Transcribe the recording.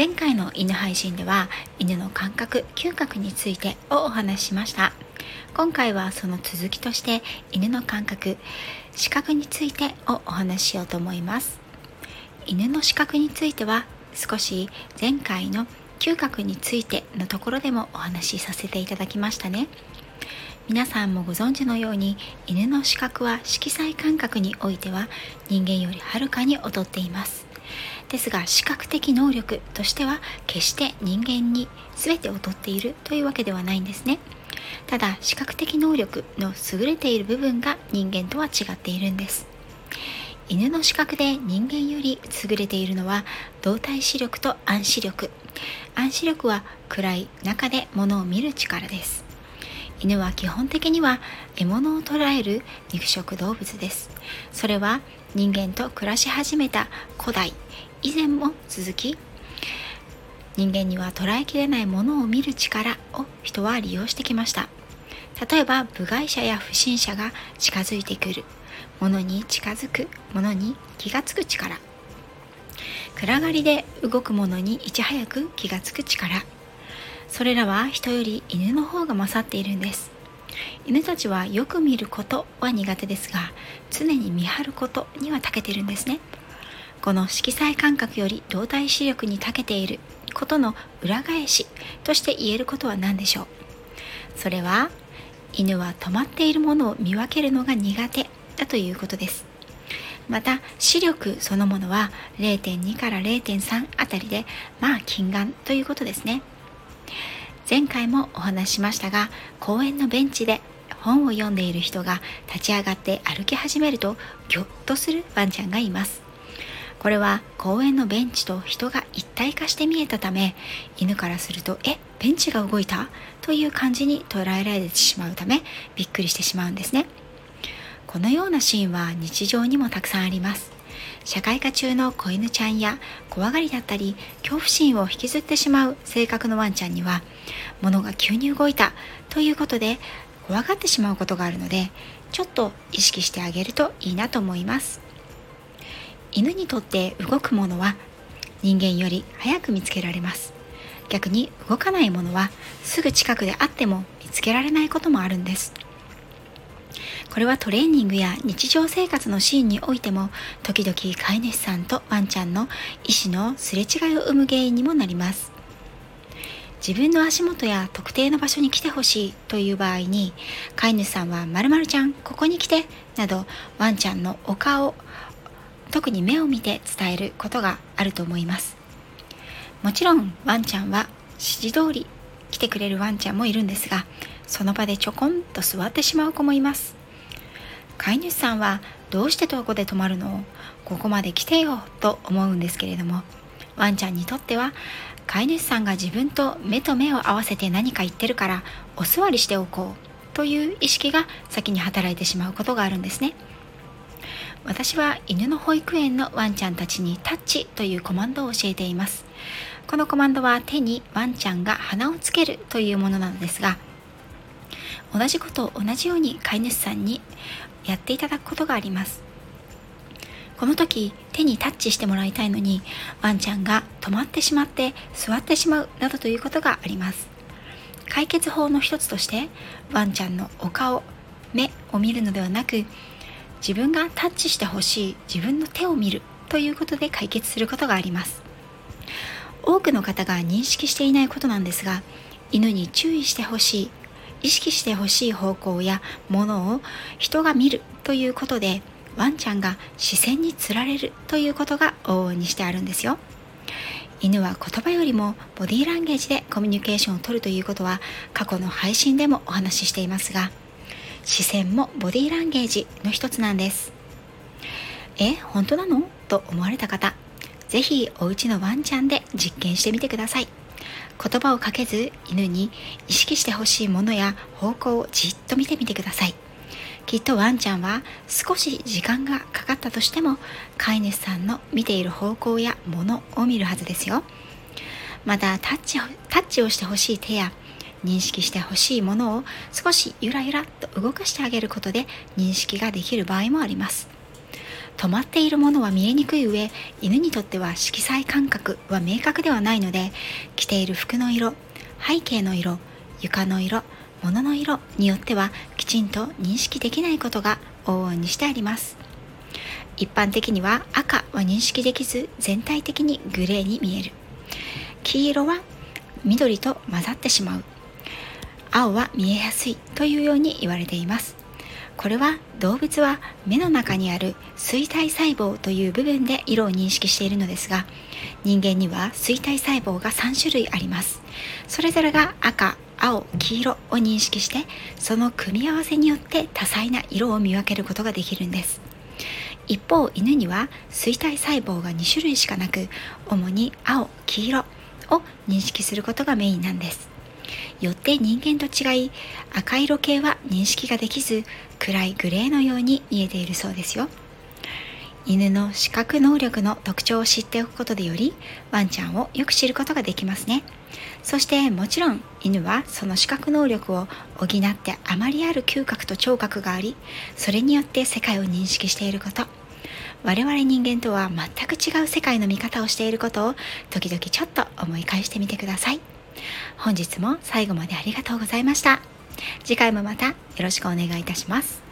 前回の犬配信では犬の感覚嗅覚についてをお話ししました。今回はその続きとして犬の感覚視覚についてをお話ししようと思います。犬の視覚については少し前回の嗅覚についてのところでもお話しさせていただきましたね。皆さんもご存知のように犬の視覚は色彩感覚においては人間よりはるかに劣っています。ですが視覚的能力としては決して人間に全て劣っているというわけではないんですね。ただ視覚的能力の優れている部分が人間とは違っているんです。犬の視覚で人間より優れているのは動体視力と暗視力。暗視力は暗い中で物を見る力です。犬は基本的には獲物を捕らえる肉食動物です。それは人間と暮らし始めた古代。以前も続き人間には捉えきれないものを見る力を人は利用してきました。例えば部外者や不審者が近づいてくる。ものに近づく。ものに気がつく力。暗がりで動くものにいち早く気がつく力。それらは人より犬の方が勝っているんです。犬たちはよく見ることは苦手ですが常に見張ることには長けてるんですね。この色彩感覚より動体視力に長けていることの裏返しとして言えることは何でしょう。それは犬は止まっているものを見分けるのが苦手だということです。また視力そのものは0.2から0.3あたりでまあ近眼ということですね。前回もお話ししましたが公園のベンチで本を読んでいる人が立ち上がって歩き始めるとギョッとするワンちゃんがいます。これは公園のベンチと人が一体化して見えたため犬からするとえベンチが動いた？という感じに捉えられてしまうためびっくりしてしまうんですね。このようなシーンは日常にもたくさんあります。社会科中の子犬ちゃんや怖がりだったり恐怖心を引きずってしまう性格のワンちゃんには物が急に動いたということで怖がってしまうことがあるのでちょっと意識してあげるといいなと思います。犬にとって動くものは人間より早く見つけられます。逆に動かないものはすぐ近くであっても見つけられないこともあるんです。これはトレーニングや日常生活のシーンにおいても時々飼い主さんとワンちゃんの意思のすれ違いを生む原因にもなります。自分の足元や特定の場所に来てほしいという場合に飼い主さんは「まるちゃんここに来て」などワンちゃんのお顔特に目を見て伝えることがあると思います。もちろんワンちゃんは指示通り来てくれるワンちゃんもいるんですがその場でちょこんと座ってしまう子もいます。飼い主さんはどうしてここで泊まるの？ここまで来てよと思うんですけれどもワンちゃんにとっては飼い主さんが自分と目と目を合わせて何か言ってるからお座りしておこうという意識が先に働いてしまうことがあるんですね。私は犬の保育園のワンちゃんたちにタッチというコマンドを教えています。このコマンドは手にワンちゃんが鼻をつけるというものなのですが同じことを同じように飼い主さんにやっていただくことがあります。この時手にタッチしてもらいたいのにワンちゃんが止まってしまって座ってしまうなどということがあります。解決法の一つとしてワンちゃんのお顔目を見るのではなく自分がタッチしてほしい自分の手を見るということで解決することがあります。多くの方が認識していないことなんですが犬に注意してほしい意識してほしい方向やものを人が見るということでワンちゃんが視線につられるということが往々にしてあるんですよ。犬は言葉よりもボディーランゲージでコミュニケーションをとるということは過去の配信でもお話ししていますが視線もボディーランゲージの一つなんですえ本当なの？と思われた方ぜひお家のワンちゃんで実験してみてください。言葉をかけず犬に意識してほしいものや方向をじっと見てみてください。きっとワンちゃんは少し時間がかかったとしても飼い主さんの見ている方向やものを見るはずですよ。またタッチタッチをしてほしい手や認識してほしいものを少しゆらゆらと動かしてあげることで認識ができる場合もあります。止まっているものは見えにくい上犬にとっては色彩感覚は明確ではないので着ている服の色背景の色床の色物の色によってはきちんと認識できないことが往々にしてあります。一般的には赤は認識できず全体的にグレーに見える。黄色は緑と混ざってしまう。青は見えやすいというように言われています。これは動物は目の中にある錐体細胞という部分で色を認識しているのですが人間には錐体細胞が3種類あります。それぞれが赤青黄色を認識してその組み合わせによって多彩な色を見分けることができるんです。一方犬には錐体細胞が2種類しかなく主に青黄色を認識することがメインなんです。よって人間と違い赤色系は認識ができず暗いグレーのように見えているそうですよ。犬の視覚能力の特徴を知っておくことでよりワンちゃんをよく知ることができますね。そしてもちろん犬はその視覚能力を補ってあまりある嗅覚と聴覚がありそれによって世界を認識していること。我々人間とは全く違う世界の見方をしていることを時々ちょっと思い返してみてください。本日も最後までありがとうございました。次回もまたよろしくお願いいたします。